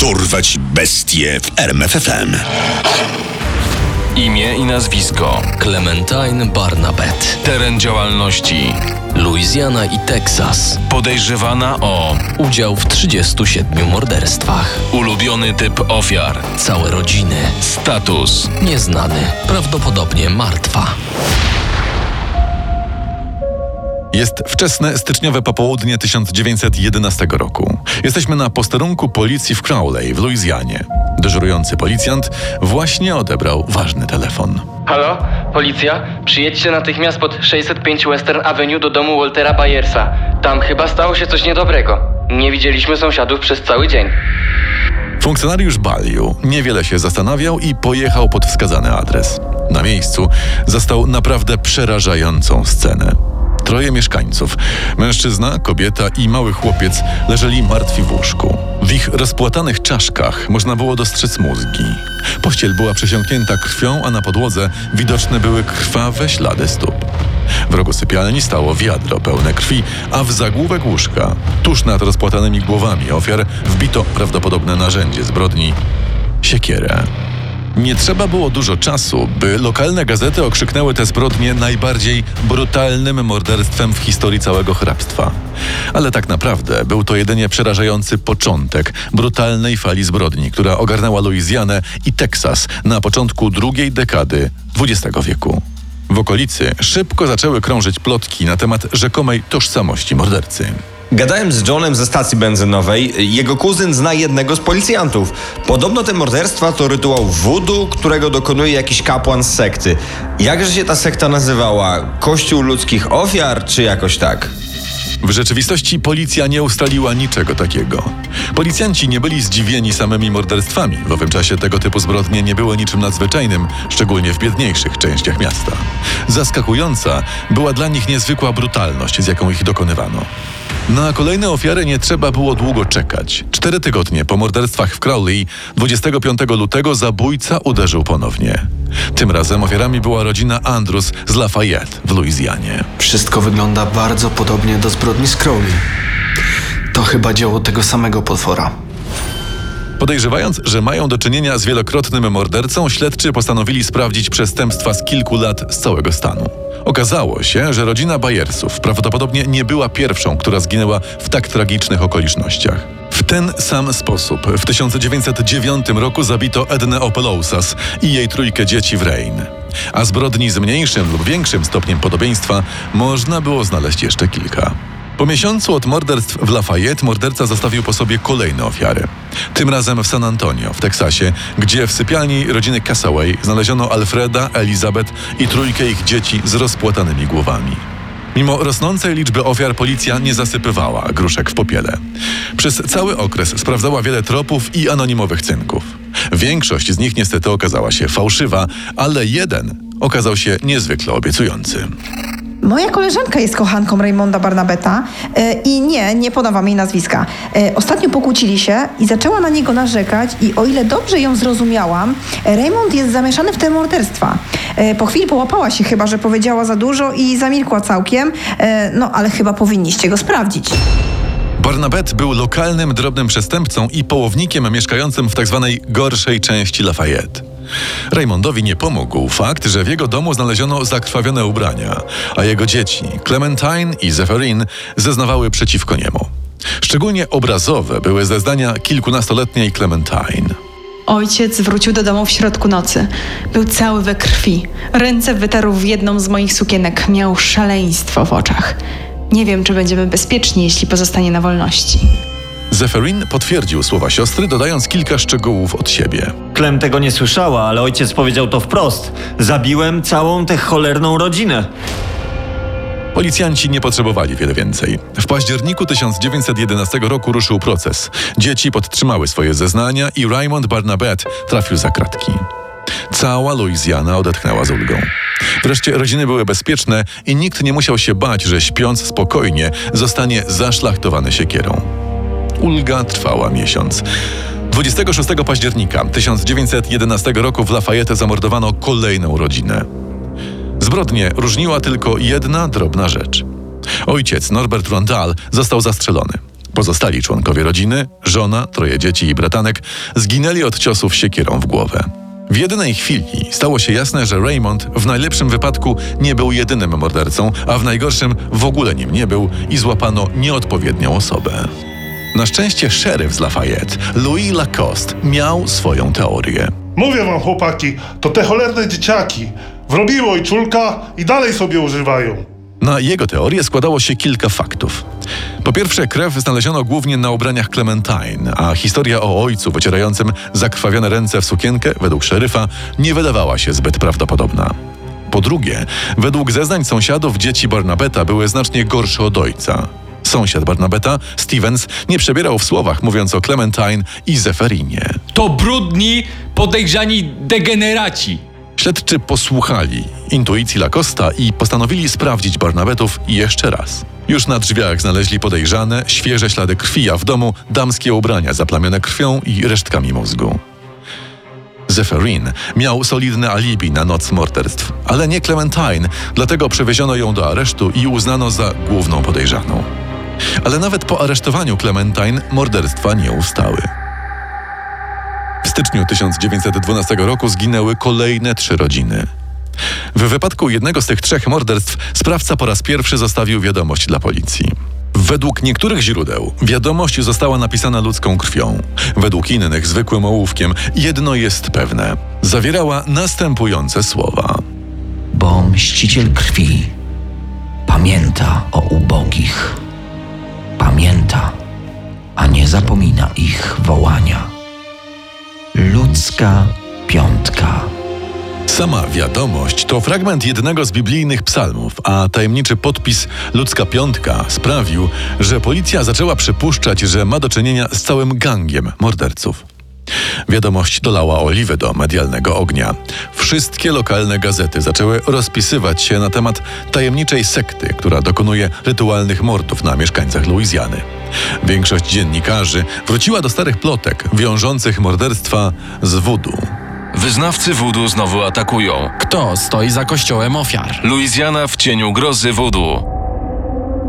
Dorwać bestie w RMFFM. Imię i nazwisko. Clementine Barnabet. Teren działalności. Louisiana i Teksas. Podejrzewana o Udział w 37 morderstwach. ulubiony typ ofiar. Całe rodziny. Status. Nieznany. Prawdopodobnie martwa. Jest wczesne styczniowe popołudnie 1911 roku. Jesteśmy na posterunku policji w Crowley w Luizjanie. Dyżurujący policjant właśnie odebrał ważny telefon. Halo? Policja? Przyjedźcie natychmiast pod 605 Western Avenue do domu Waltera Bayersa. Tam chyba stało się coś niedobrego. Nie widzieliśmy sąsiadów przez cały dzień. Funkcjonariusz Baliu niewiele się zastanawiał i pojechał pod wskazany adres. Na miejscu zastał naprawdę przerażającą scenę. Troje mieszkańców, mężczyzna, kobieta i mały chłopiec, leżeli martwi w łóżku. W ich rozpłatanych czaszkach można było dostrzec mózgi. Pościel była przesiąknięta krwią, a na podłodze widoczne były krwawe ślady stóp. W rogu sypialni stało wiadro pełne krwi, a w zagłówek łóżka, tuż nad rozpłatanymi głowami ofiar, wbito prawdopodobne narzędzie zbrodni siekierę. Nie trzeba było dużo czasu, by lokalne gazety okrzyknęły tę zbrodnię najbardziej brutalnym morderstwem w historii całego hrabstwa. Ale tak naprawdę był to jedynie przerażający początek brutalnej fali zbrodni, która ogarnęła Luizjanę i Teksas na początku drugiej dekady XX wieku. W okolicy szybko zaczęły krążyć plotki na temat rzekomej tożsamości mordercy. Gadałem z Johnem ze stacji benzynowej. Jego kuzyn zna jednego z policjantów. Podobno te morderstwa to rytuał voodoo, którego dokonuje jakiś kapłan z sekty. Jakże się ta sekta nazywała? Kościół ludzkich ofiar, czy jakoś tak? W rzeczywistości policja nie ustaliła niczego takiego. Policjanci nie byli zdziwieni samymi morderstwami. W owym czasie tego typu zbrodnie nie były niczym nadzwyczajnym, szczególnie w biedniejszych częściach miasta. Zaskakująca była dla nich niezwykła brutalność, z jaką ich dokonywano. Na kolejne ofiary nie trzeba było długo czekać. Cztery tygodnie po morderstwach w Crowley, 25 lutego zabójca uderzył ponownie. Tym razem ofiarami była rodzina Andrews z Lafayette w Luizjanie. Wszystko wygląda bardzo podobnie do zbrodni z Crowley. To chyba dzieło tego samego potwora. Podejrzewając, że mają do czynienia z wielokrotnym mordercą, śledczy postanowili sprawdzić przestępstwa z kilku lat z całego stanu. Okazało się, że rodzina Bayersów prawdopodobnie nie była pierwszą, która zginęła w tak tragicznych okolicznościach. W ten sam sposób w 1909 roku zabito Ednę Opelousas i jej trójkę dzieci w Rein. A zbrodni z mniejszym lub większym stopniem podobieństwa można było znaleźć jeszcze kilka. Po miesiącu od morderstw w Lafayette morderca zostawił po sobie kolejne ofiary. Tym razem w San Antonio, w Teksasie, gdzie w sypialni rodziny Cassaway znaleziono Alfreda, Elizabeth i trójkę ich dzieci z rozpłatanymi głowami. Mimo rosnącej liczby ofiar policja nie zasypywała gruszek w popiele. Przez cały okres sprawdzała wiele tropów i anonimowych cynków. Większość z nich niestety okazała się fałszywa, ale jeden okazał się niezwykle obiecujący. Moja koleżanka jest kochanką Raymonda Barnabeta e, i nie, nie podawam jej nazwiska. E, ostatnio pokłócili się i zaczęła na niego narzekać i o ile dobrze ją zrozumiałam, Raymond jest zamieszany w te morderstwa. E, po chwili połapała się chyba, że powiedziała za dużo i zamilkła całkiem, no ale chyba powinniście go sprawdzić. Barnabet był lokalnym drobnym przestępcą i połownikiem mieszkającym w tzw. gorszej części Lafayette. Raymondowi nie pomógł fakt, że w jego domu znaleziono zakrwawione ubrania, a jego dzieci, Clementine i Zephyrin, zeznawały przeciwko niemu. Szczególnie obrazowe były zeznania kilkunastoletniej Clementine. Ojciec wrócił do domu w środku nocy. Był cały we krwi. Ręce wytarł w jedną z moich sukienek. Miał szaleństwo w oczach. Nie wiem, czy będziemy bezpieczni, jeśli pozostanie na wolności. Zephyrin potwierdził słowa siostry, dodając kilka szczegółów od siebie. Klem tego nie słyszała, ale ojciec powiedział to wprost. Zabiłem całą tę cholerną rodzinę. Policjanci nie potrzebowali wiele więcej. W październiku 1911 roku ruszył proces. Dzieci podtrzymały swoje zeznania i Raymond Barnabet trafił za kratki. Cała Luizjana odetchnęła z ulgą. Wreszcie rodziny były bezpieczne i nikt nie musiał się bać, że śpiąc spokojnie zostanie zaszlachtowany siekierą. Ulga trwała miesiąc. 26 października 1911 roku w Lafayette zamordowano kolejną rodzinę. Zbrodnię różniła tylko jedna drobna rzecz. Ojciec Norbert Rondal został zastrzelony. Pozostali członkowie rodziny, żona, troje dzieci i bratanek zginęli od ciosów siekierą w głowę. W jednej chwili stało się jasne, że Raymond w najlepszym wypadku nie był jedynym mordercą, a w najgorszym w ogóle nim nie był i złapano nieodpowiednią osobę. Na szczęście szeryf z Lafayette, Louis Lacoste, miał swoją teorię. Mówię wam, chłopaki, to te cholerne dzieciaki. Wrobiło i czulka i dalej sobie używają. Na jego teorię składało się kilka faktów. Po pierwsze, krew znaleziono głównie na ubraniach Clementine, a historia o ojcu wycierającym zakrwawione ręce w sukienkę, według szeryfa, nie wydawała się zbyt prawdopodobna. Po drugie, według zeznań sąsiadów dzieci Barnabeta były znacznie gorsze od ojca. Sąsiad Barnabeta, Stevens, nie przebierał w słowach, mówiąc o Clementine i Zeferinie. To brudni, podejrzani degeneraci. Śledczy posłuchali intuicji Lacosta i postanowili sprawdzić Barnabetów jeszcze raz. Już na drzwiach znaleźli podejrzane, świeże ślady krwi, a w domu damskie ubrania zaplamione krwią i resztkami mózgu. Zeferin miał solidne alibi na noc morderstw, ale nie Clementine, dlatego przewieziono ją do aresztu i uznano za główną podejrzaną. Ale nawet po aresztowaniu Clementine morderstwa nie ustały. W styczniu 1912 roku zginęły kolejne trzy rodziny. W wypadku jednego z tych trzech morderstw sprawca po raz pierwszy zostawił wiadomość dla policji. Według niektórych źródeł wiadomość została napisana ludzką krwią, według innych zwykłym ołówkiem. Jedno jest pewne. Zawierała następujące słowa. Bo mściciel krwi pamięta o ubogich. Pamięta, a nie zapomina ich wołania. Ludzka piątka. Sama wiadomość to fragment jednego z biblijnych psalmów, a tajemniczy podpis Ludzka Piątka sprawił, że policja zaczęła przypuszczać, że ma do czynienia z całym gangiem morderców. Wiadomość dolała oliwy do medialnego ognia. Wszystkie lokalne gazety zaczęły rozpisywać się na temat tajemniczej sekty, która dokonuje rytualnych mordów na mieszkańcach Luizjany. Większość dziennikarzy wróciła do starych plotek wiążących morderstwa z wudu. Wyznawcy wudu znowu atakują. Kto stoi za kościołem ofiar? Luizjana w cieniu grozy wudu.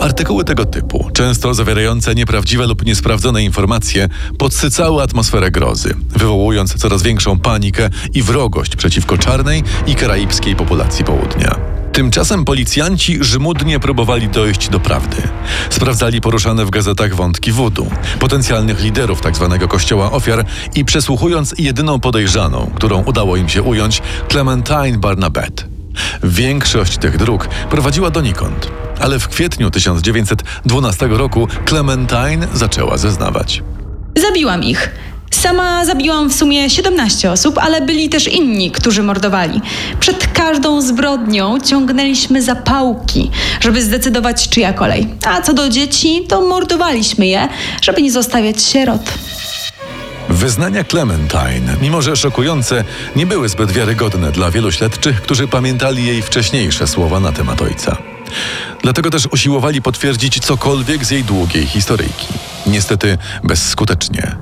Artykuły tego typu, często zawierające nieprawdziwe lub niesprawdzone informacje, podsycały atmosferę grozy, wywołując coraz większą panikę i wrogość przeciwko czarnej i karaibskiej populacji południa. Tymczasem policjanci żmudnie próbowali dojść do prawdy. Sprawdzali poruszane w gazetach wątki wudu, potencjalnych liderów tzw. kościoła ofiar i przesłuchując jedyną podejrzaną, którą udało im się ująć, Clementine Barnabet. Większość tych dróg prowadziła donikąd, ale w kwietniu 1912 roku Clementine zaczęła zeznawać. Zabiłam ich. Sama zabiłam w sumie 17 osób, ale byli też inni, którzy mordowali. Przed każdą zbrodnią ciągnęliśmy zapałki, żeby zdecydować, czyja kolej. A co do dzieci, to mordowaliśmy je, żeby nie zostawiać sierot. Wyznania Clementine, mimo że szokujące, nie były zbyt wiarygodne dla wielu śledczych, którzy pamiętali jej wcześniejsze słowa na temat ojca. Dlatego też usiłowali potwierdzić cokolwiek z jej długiej historyjki. Niestety bezskutecznie.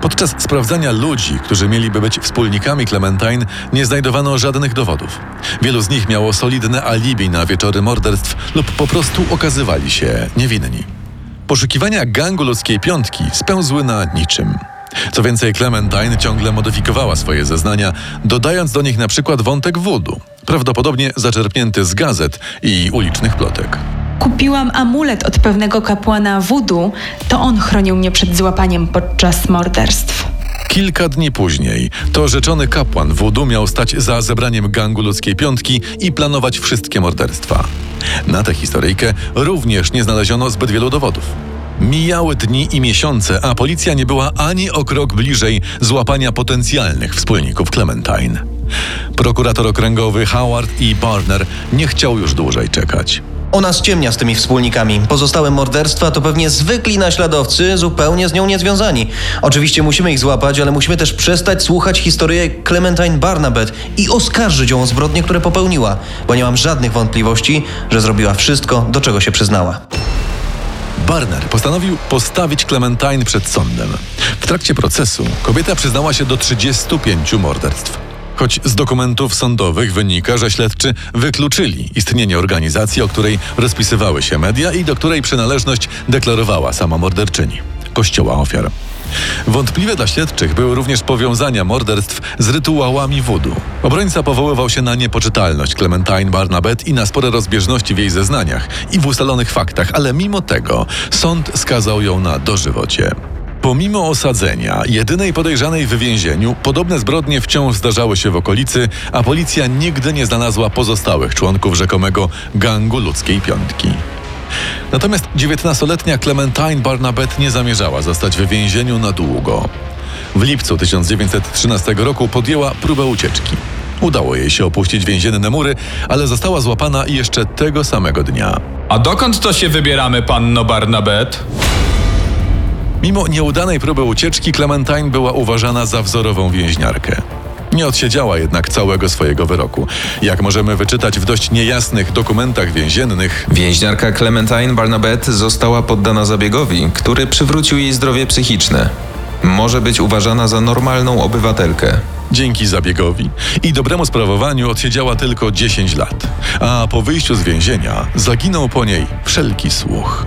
Podczas sprawdzania ludzi, którzy mieliby być wspólnikami Clementine, nie znajdowano żadnych dowodów. Wielu z nich miało solidne alibi na wieczory morderstw lub po prostu okazywali się niewinni. Poszukiwania gangu ludzkiej piątki spełzły na niczym. Co więcej, Clementine ciągle modyfikowała swoje zeznania, dodając do nich na przykład wątek wudu, prawdopodobnie zaczerpnięty z gazet i ulicznych plotek. Kupiłam amulet od pewnego kapłana wudu, to on chronił mnie przed złapaniem podczas morderstw. Kilka dni później to rzeczony kapłan wudu miał stać za zebraniem gangu ludzkiej piątki i planować wszystkie morderstwa. Na tę historyjkę również nie znaleziono zbyt wielu dowodów. Mijały dni i miesiące, a policja nie była ani o krok bliżej złapania potencjalnych wspólników Clementine. Prokurator okręgowy Howard E. Barner nie chciał już dłużej czekać. Ona ściemnia z tymi wspólnikami. Pozostałe morderstwa to pewnie zwykli naśladowcy, zupełnie z nią niezwiązani. Oczywiście musimy ich złapać, ale musimy też przestać słuchać historii Clementine Barnabet i oskarżyć ją o zbrodnie, które popełniła, bo nie mam żadnych wątpliwości, że zrobiła wszystko, do czego się przyznała. Barner postanowił postawić Clementine przed sądem. W trakcie procesu kobieta przyznała się do 35 morderstw. Choć z dokumentów sądowych wynika, że śledczy wykluczyli istnienie organizacji, o której rozpisywały się media i do której przynależność deklarowała sama morderczyni kościoła ofiar. Wątpliwe dla śledczych były również powiązania morderstw z rytuałami wudu. Obrońca powoływał się na niepoczytalność Clementine Barnabet i na spore rozbieżności w jej zeznaniach i w ustalonych faktach, ale mimo tego sąd skazał ją na dożywocie. Pomimo osadzenia, jedynej podejrzanej w więzieniu, podobne zbrodnie wciąż zdarzały się w okolicy, a policja nigdy nie znalazła pozostałych członków rzekomego gangu ludzkiej piątki. Natomiast 19-letnia Clementine Barnabet nie zamierzała zostać w więzieniu na długo. W lipcu 1913 roku podjęła próbę ucieczki. Udało jej się opuścić więzienne mury, ale została złapana jeszcze tego samego dnia. A dokąd to się wybieramy, panno Barnabet? Mimo nieudanej próby ucieczki, Clementine była uważana za wzorową więźniarkę. Nie odsiedziała jednak całego swojego wyroku. Jak możemy wyczytać w dość niejasnych dokumentach więziennych, Więźniarka Clementine Barnabet została poddana zabiegowi, który przywrócił jej zdrowie psychiczne. Może być uważana za normalną obywatelkę. dzięki zabiegowi i dobremu sprawowaniu odsiedziała tylko 10 lat, a po wyjściu z więzienia zaginął po niej wszelki słuch.